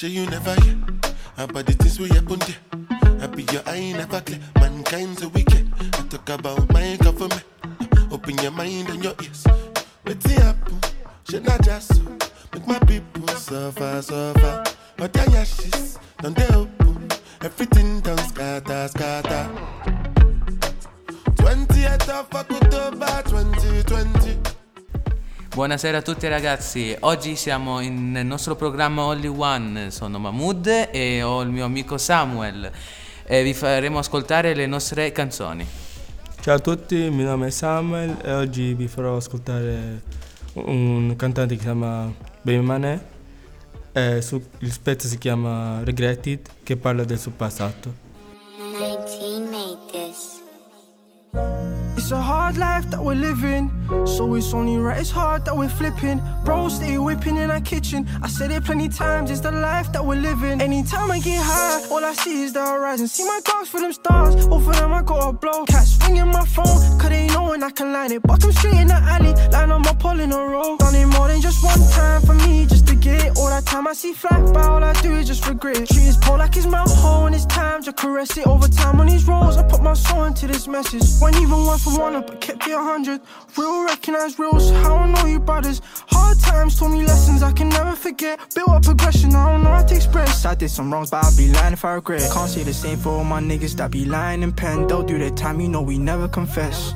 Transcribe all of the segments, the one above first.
Sure you never hear about the things we happen there. I be your eye never clear. Mankind's a wicked. I talk about my government. Open your mind and your ears. What's happen? Should not just so. Make my people suffer, suffer. But their ashes, don't they open? Everything done scatter, scatter. 28th of October 2020. Buonasera a tutti ragazzi, oggi siamo in- nel nostro programma Only One, sono Mahmood e ho il mio amico Samuel e vi faremo ascoltare le nostre canzoni. Ciao a tutti, il mio nome è Samuel e oggi vi farò ascoltare un cantante che si chiama Baby Mané il pezzo si chiama Regretted che parla del suo passato. That we're living, so it's only right. It's hard that we're flipping. Bro, stay whipping in our kitchen. I said it plenty times. It's the life that we're living. Anytime I get high, all I see is the horizon. See my dogs for them stars. For them I gotta blow. Cats ringing my phone, cause they knowing I can line it. Buck 'em straight in the alley, line on my pole in a row. Done it more than just one time for me, just to get it. All that time I see fly by, all I do is just regret. Treat pole like his mouth hole, and it's time to caress it. Over time on these rolls, I put my soul into this message. When even one for one up, but kept it a hundred. Real recognize reals, how I know you brothers. Hard times taught me lessons I can never forget. Built up progression, I don't know how to express. I did some wrongs, but I'd be lying if I regret. Can't say the same for all my niggas that be lying in pen. They'll do their time, you know we never confess.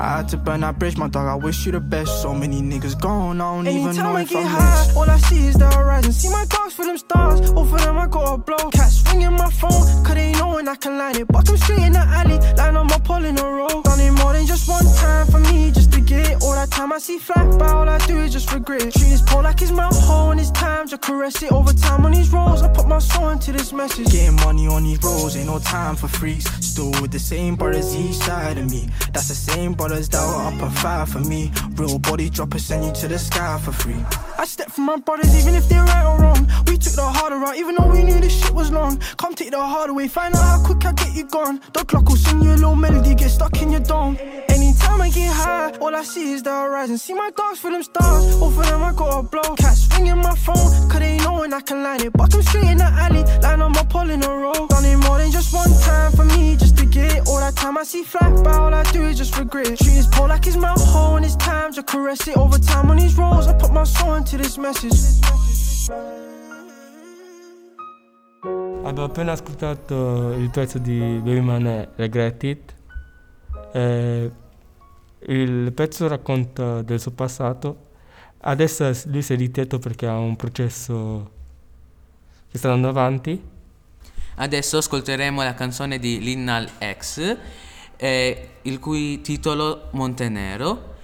I had to burn that bridge, my dog. I wish you the best. So many niggas gone, I don't even know I if get I'm high, next. All I see is the horizon. See my dogs for them stars. All for them I gotta blow. Cats ringing my phone, cause they knowing I can line it. Buck 'em straight in the alley, line on my pole in a row. Done it more than just one time for me, just to get it. All that time I see fly but all I do is just regret. it. Treat his pole like his mouth hole, and it's time to caress it. Over time on these rolls, I put my soul into this message. Getting money on these rolls, ain't no time for freaks. Still with the same brothers each side of me. That's the same brothers that were up a five for me. Real body droppers send you to the sky for free. I step for my brothers, even if they're right or wrong. We took the harder route, even though we knew this shit was long. Come take the harder way, find out how quick I get you gone. The clock will sing you a little melody, get stuck in your dome. Anytime I get high, all I see is the horizon. See my dogs for them stars, all for them I gotta blow. Cats ringing my phone, cause they knowing I can line it. Buck 'em straight in the alley, line on my pole in a row. Done it more than just one time for me, just to get. All that time I see fly by, all I do is just regret. Treat his pole like his mouth hole, and it's time to caress it. Over time on these rolls, I put my soul into this message. Abbiamo appena ascoltato il pezzo di Baby Mané Regretted. Eh, il pezzo racconta del suo passato. Adesso lui si è ritirato perché ha un processo che sta andando avanti. Adesso ascolteremo la canzone di Linnal X, eh, il cui titolo Montenero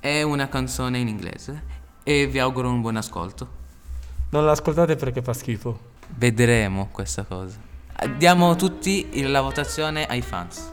è una canzone in inglese e vi auguro un buon ascolto. Non l'ascoltate perché fa schifo. Vedremo questa cosa. Diamo tutti la votazione ai fans.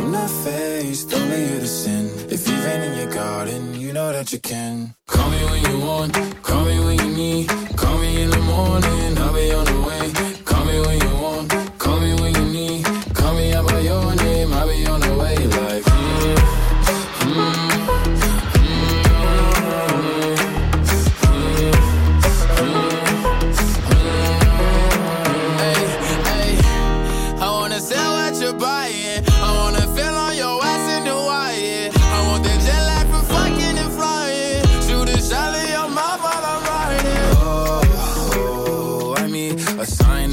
I'm not faced, only you to sin. If you've been in your garden, you know that you can. Call me when you want, call me when you need.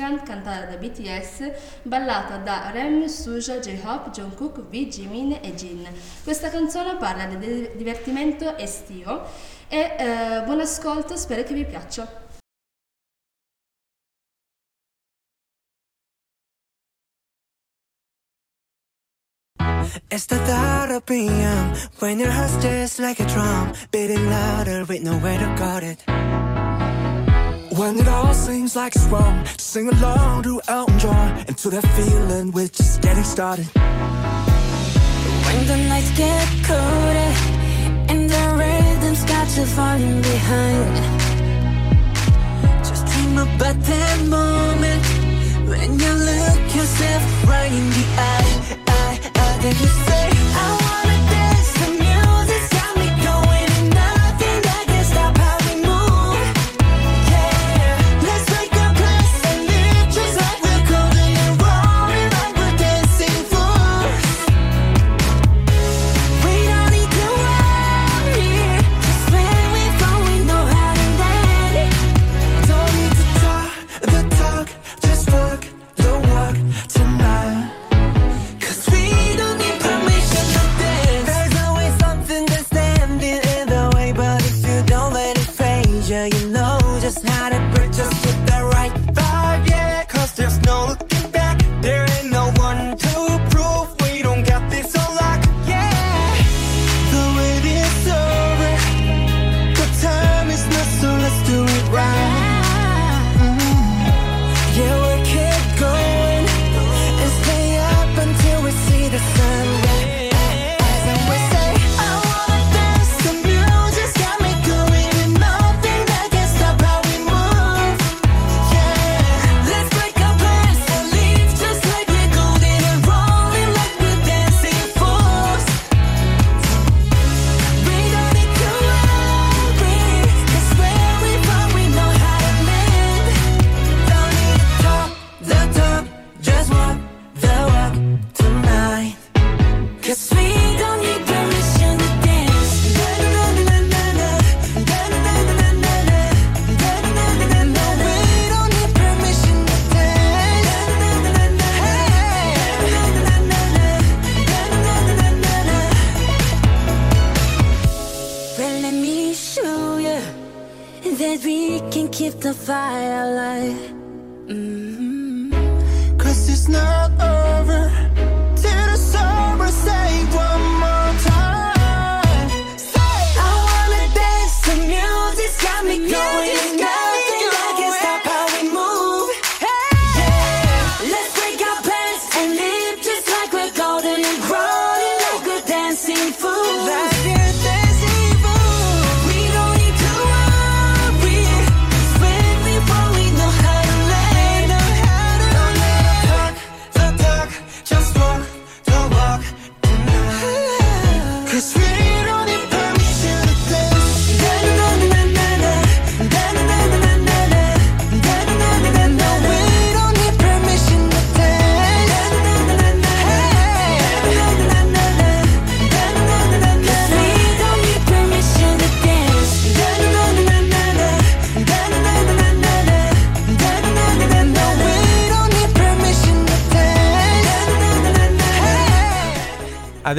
Immigrant cantata da BTS, ballata da Rem, Suja, J-Hop, Jungkook, V, Jimin e Jin. Questa canzone parla di divertimento estivo e eh, buon ascolto, spero che vi piaccia. It's the thought of being when your heart's just like a drum, beating louder with nowhere to guard it. When it all seems like it's wrong, just sing along to Elton John until that feeling we're just getting started. When the nights get colder and the rhythm's got you falling behind, just dream about that moment when you look yourself right in the eye. I, I, then you say, I wanna dance.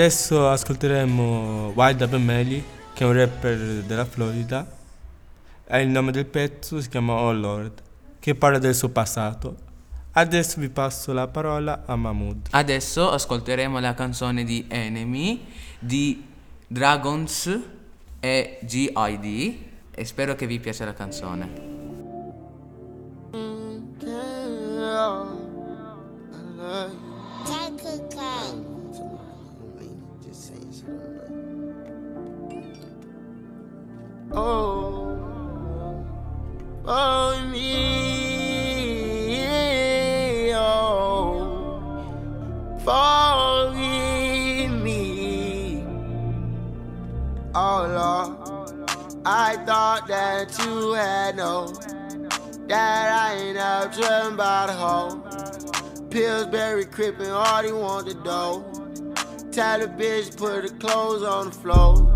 Adesso ascolteremo Wild Up Melly, che è un rapper della Florida. È il nome del pezzo, si chiama Oh Lord, che parla del suo passato. Adesso vi passo la parola a Mahmood. Adesso ascolteremo la canzone di Enemy di Dragons e GID e spero che vi piaccia la canzone. Mm-hmm. Oh, oh me, oh, forgive me. Oh Lord, I thought that you had known that I ain't out driven by the hoe. Pillsbury crippin', all he want the dough. Tell the bitch put the clothes on the floor.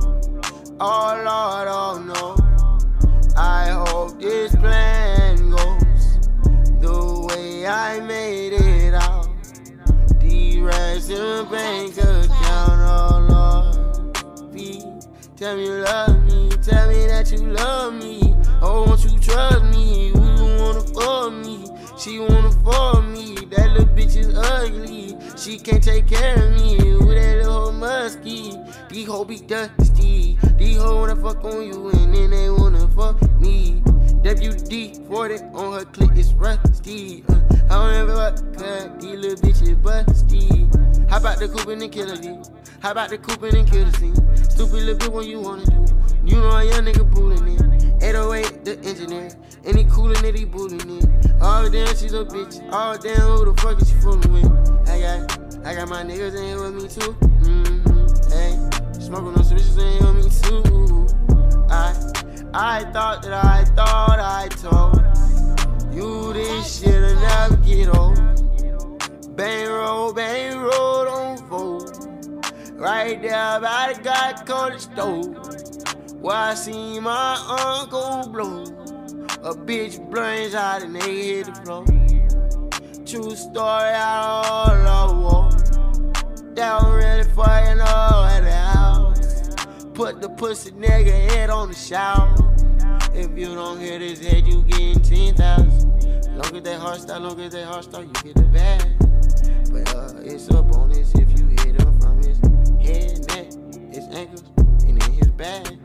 Oh Lord, oh no. I hope this plan goes the way I made it out. The rest the bank account, oh Lord. Be, tell me you love me, tell me that you love me. Oh, won't you trust me? You wanna for me? She wanna for me. That little bitch is ugly. She can't take care of me. With that little musky. These hoes be dusty. Hoes wanna fuck on you and then they wanna fuck me. WD 40 on her clip is rusty. Uh, I don't ever what cut. These little bitches busty. How about the coopin' and kill a How about the coopin' and kill the scene? Stupid little bitch what you wanna do. You know a young nigga bootin' it. 808 the engineer. Any coolin' that he bootin' it. Oh damn, she's a bitch. Oh damn, who the fuck is she fooling with? I got, I got my niggas in here with me too. Mm-hmm. Hey, smoking on switches in here with me too. I, thought that I thought I told you this shit'll never get old. Bang roll, bang roll, don't fold. Right there by the guy called stove. Where I see my uncle blow. A bitch brains out and they hit the floor. True story out all the wall. That was really fucking up at the house. Put the pussy nigga head on the shower. If you don't hit his head, you getting 10,000. Long as they hard style, long as they hard style, you get the bag. But uh, it's a bonus if you hit him from his head, neck, his ankles, and in his back.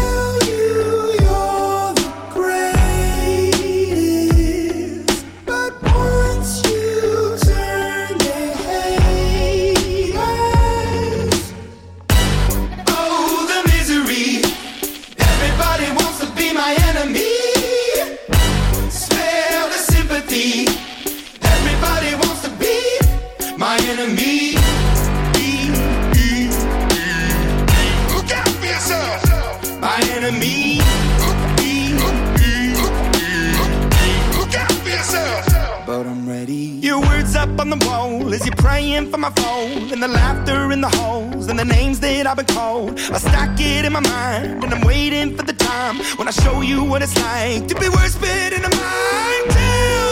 You're praying for my phone. And the laughter in the halls and the names that I've been called. I stack it in my mind and I'm waiting for the time when I show you what it's like to be worse fit in the mind. Tell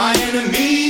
my enemy.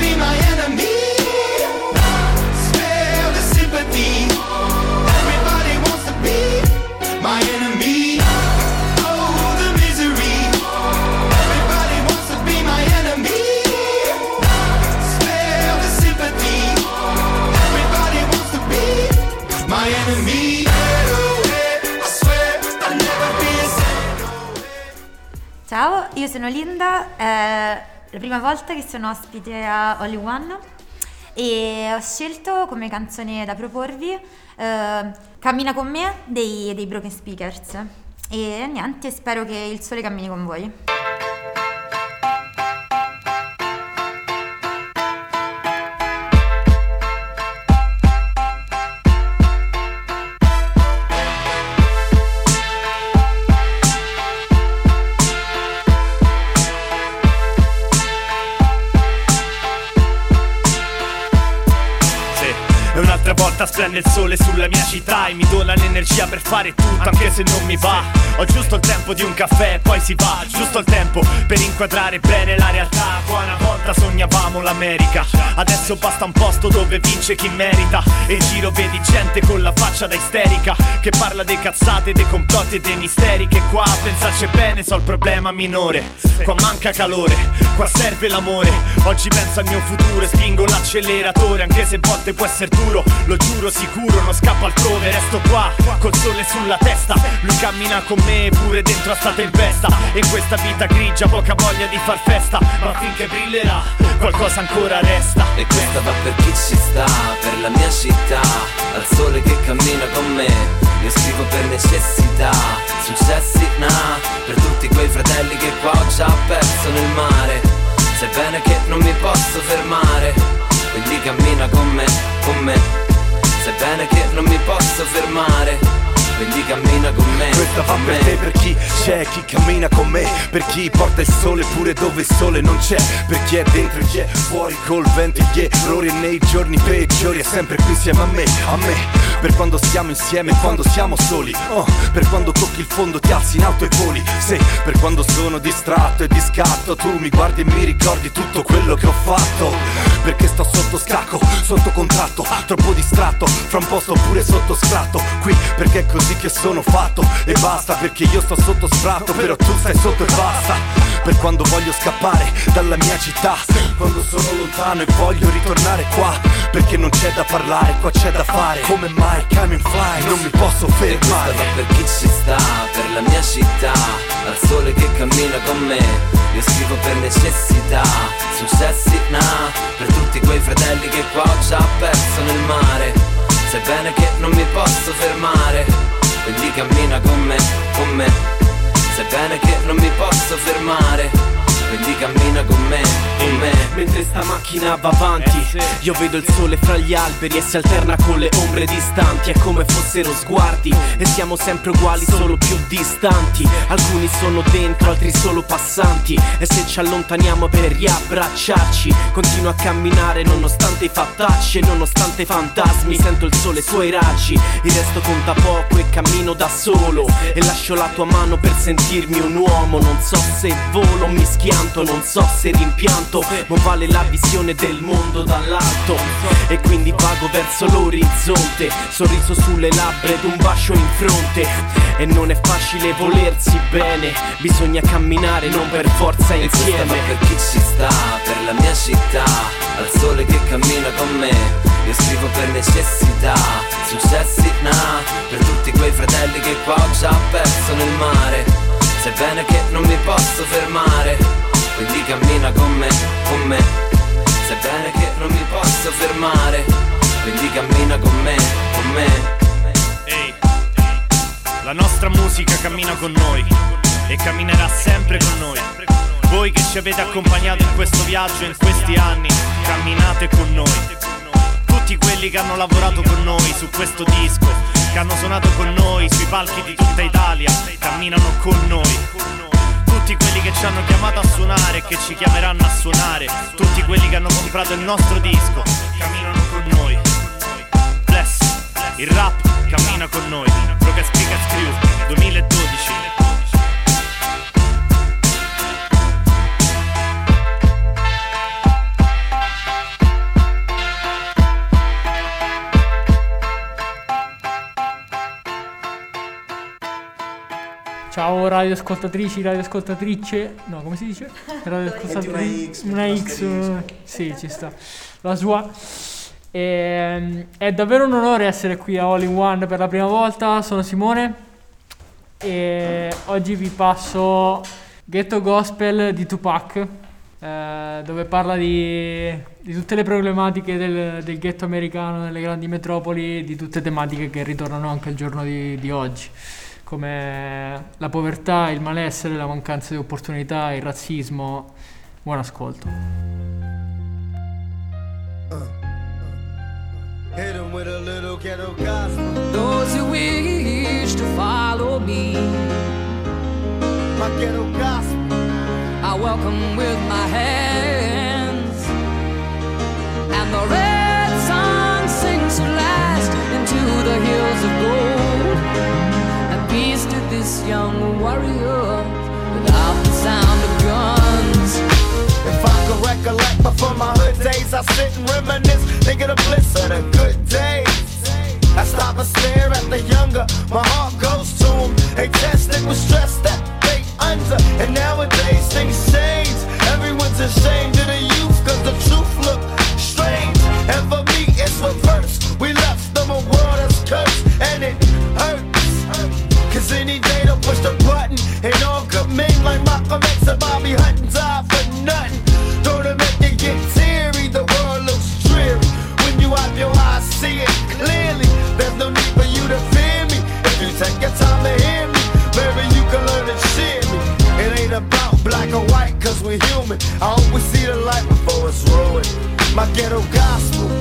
be my enemy. La prima volta che sono ospite a Only One e ho scelto come canzone da proporvi eh, Cammina con me dei, dei Broken Speakers e niente, spero che il sole cammini con voi. Splende il sole sulla mia città E mi dona l'energia per fare tutto anche se non mi va Ho giusto il tempo di un caffè poi si va. Giusto il tempo per inquadrare bene la realtà. Qua una volta sognavamo l'America. Adesso basta un posto dove vince chi merita. E in giro vedi gente con la faccia da isterica Che parla dei cazzate, dei complotti e dei misteri Che qua a pensarci bene so il problema minore. Qua manca calore, qua serve l'amore. Oggi penso al mio futuro e spingo l'acceleratore Anche se a volte può essere duro, lo giuro sicuro Non scappo altrove, resto qua, col sole sulla testa. Lui cammina con me pure dentro a sta tempesta E questa vita grigia poca voglia di far festa. Ma finché brillerà, qualcosa ancora resta. E questa va per chi ci sta, per la mia città. Al sole che cammina con me Io scrivo per necessità. Successi, nah Per tutti quei fratelli che qua ho già perso nel mare. Sai bene che non mi posso fermare. Quindi cammina con me, con me. Sai bene che non mi posso fermare Quindi cammina con me. Questa va per te, per chi c'è, chi cammina con me. Per chi porta il sole pure dove il sole non c'è. Per chi è dentro e chi è fuori col vento e gli errori E nei giorni peggiori è sempre qui insieme a me, a me. Per quando stiamo insieme quando siamo soli oh, Per quando tocchi il fondo ti alzi in alto e voli. Sì, per quando sono distratto e di scatto Tu mi guardi e mi ricordi tutto quello che ho fatto. Perché sto sotto scacco, sotto contratto Troppo distratto, fra un po' sto pure sotto scratto. Qui perché è così che sono fatto E basta perché io sto sotto sfratto Però tu stai sotto e basta. Per quando voglio scappare dalla mia città Quando sono lontano e voglio ritornare qua Perché non c'è da parlare, qua c'è da fare. Come mai, come in fly, non mi posso fermare. Per chi ci sta, per la mia città Al sole che cammina con me Io scrivo per necessità. Successi, nah Per tutti quei fratelli che qua ho già perso nel mare. Sai bene che non mi posso fermare Quindi cammina con me, con me. Sai bene che non mi posso fermare Quindi cammina con me, con me. Mentre sta macchina va avanti. Io vedo il sole fra gli alberi e si alterna con le ombre distanti. È come fossero sguardi. E siamo sempre uguali solo più distanti. Alcuni sono dentro, altri solo passanti. E se ci allontaniamo per riabbracciarci Continuo a camminare nonostante i fattacci E nonostante i fantasmi. Sento il sole, i suoi raggi. Il resto conta poco e cammino da solo. E lascio la tua mano per sentirmi un uomo. Non so se volo o mi schianto Non so se rimpianto Ma vale la visione del mondo dall'alto. E quindi vago verso l'orizzonte Sorriso sulle labbra ed un bacio in fronte. E non è facile volersi bene Bisogna camminare non per forza E insieme. per chi ci sta, per la mia città Al sole che cammina con me. Io scrivo per necessità Successi, nah Per tutti quei fratelli che qua ho già perso nel mare. Sai bene che non mi posso fermare Quindi cammina con me, con me Sai bene che non mi posso fermare Quindi cammina con me, con me Ehi, la nostra musica cammina con noi e camminerà sempre con noi. Voi che ci avete accompagnato in questo viaggio in questi anni, camminate con noi. Tutti quelli che hanno lavorato con noi su questo disco, che hanno suonato con noi sui palchi di tutta Italia, camminano con noi. Ci hanno chiamato a suonare e che ci chiameranno a suonare, tutti quelli che hanno comprato il nostro disco, camminano con noi. Bless, il rap cammina con noi. Broca Speakers Crew 2012. Ciao radioascoltatrici, radioascoltatrice. No, come si dice? Radioascoltatrice. Una X, Una X, sì, ci sta. La sua. Ehm, è davvero un onore essere qui a All in One per la prima volta. Sono Simone e oggi vi passo Ghetto Gospel di Tupac, eh, dove parla di, di tutte le problematiche del, del ghetto americano nelle grandi metropoli, di tutte tematiche che ritornano anche al giorno di, di oggi, come la povertà, il malessere, la mancanza di opportunità, il razzismo. Buon ascolto. Those who wish to follow me, My ghetto gospel. I welcome with my hands. And the red sun sinks to last into the hills of gold. This young warrior without the sound of guns. If I could recollect before my hood days, I sit and reminisce, think of the bliss of the good days. I stop and stare at the younger, my heart mas quero gasto.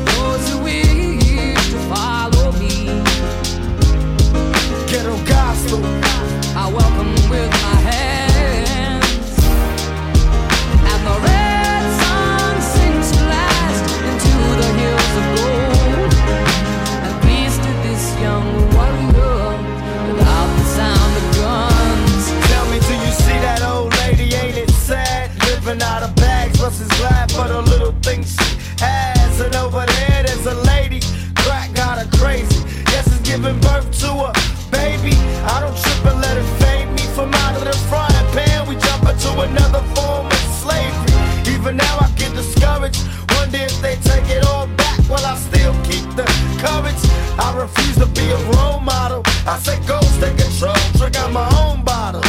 Say ghost take control, drink out my own bottles.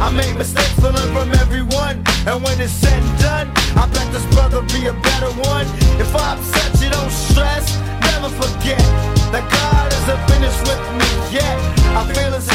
I make mistakes to learn from everyone. And when it's said and done, I bet this brother be a better one. If I upset you, don't stress. Never forget that God isn't finished with me yet. I feel his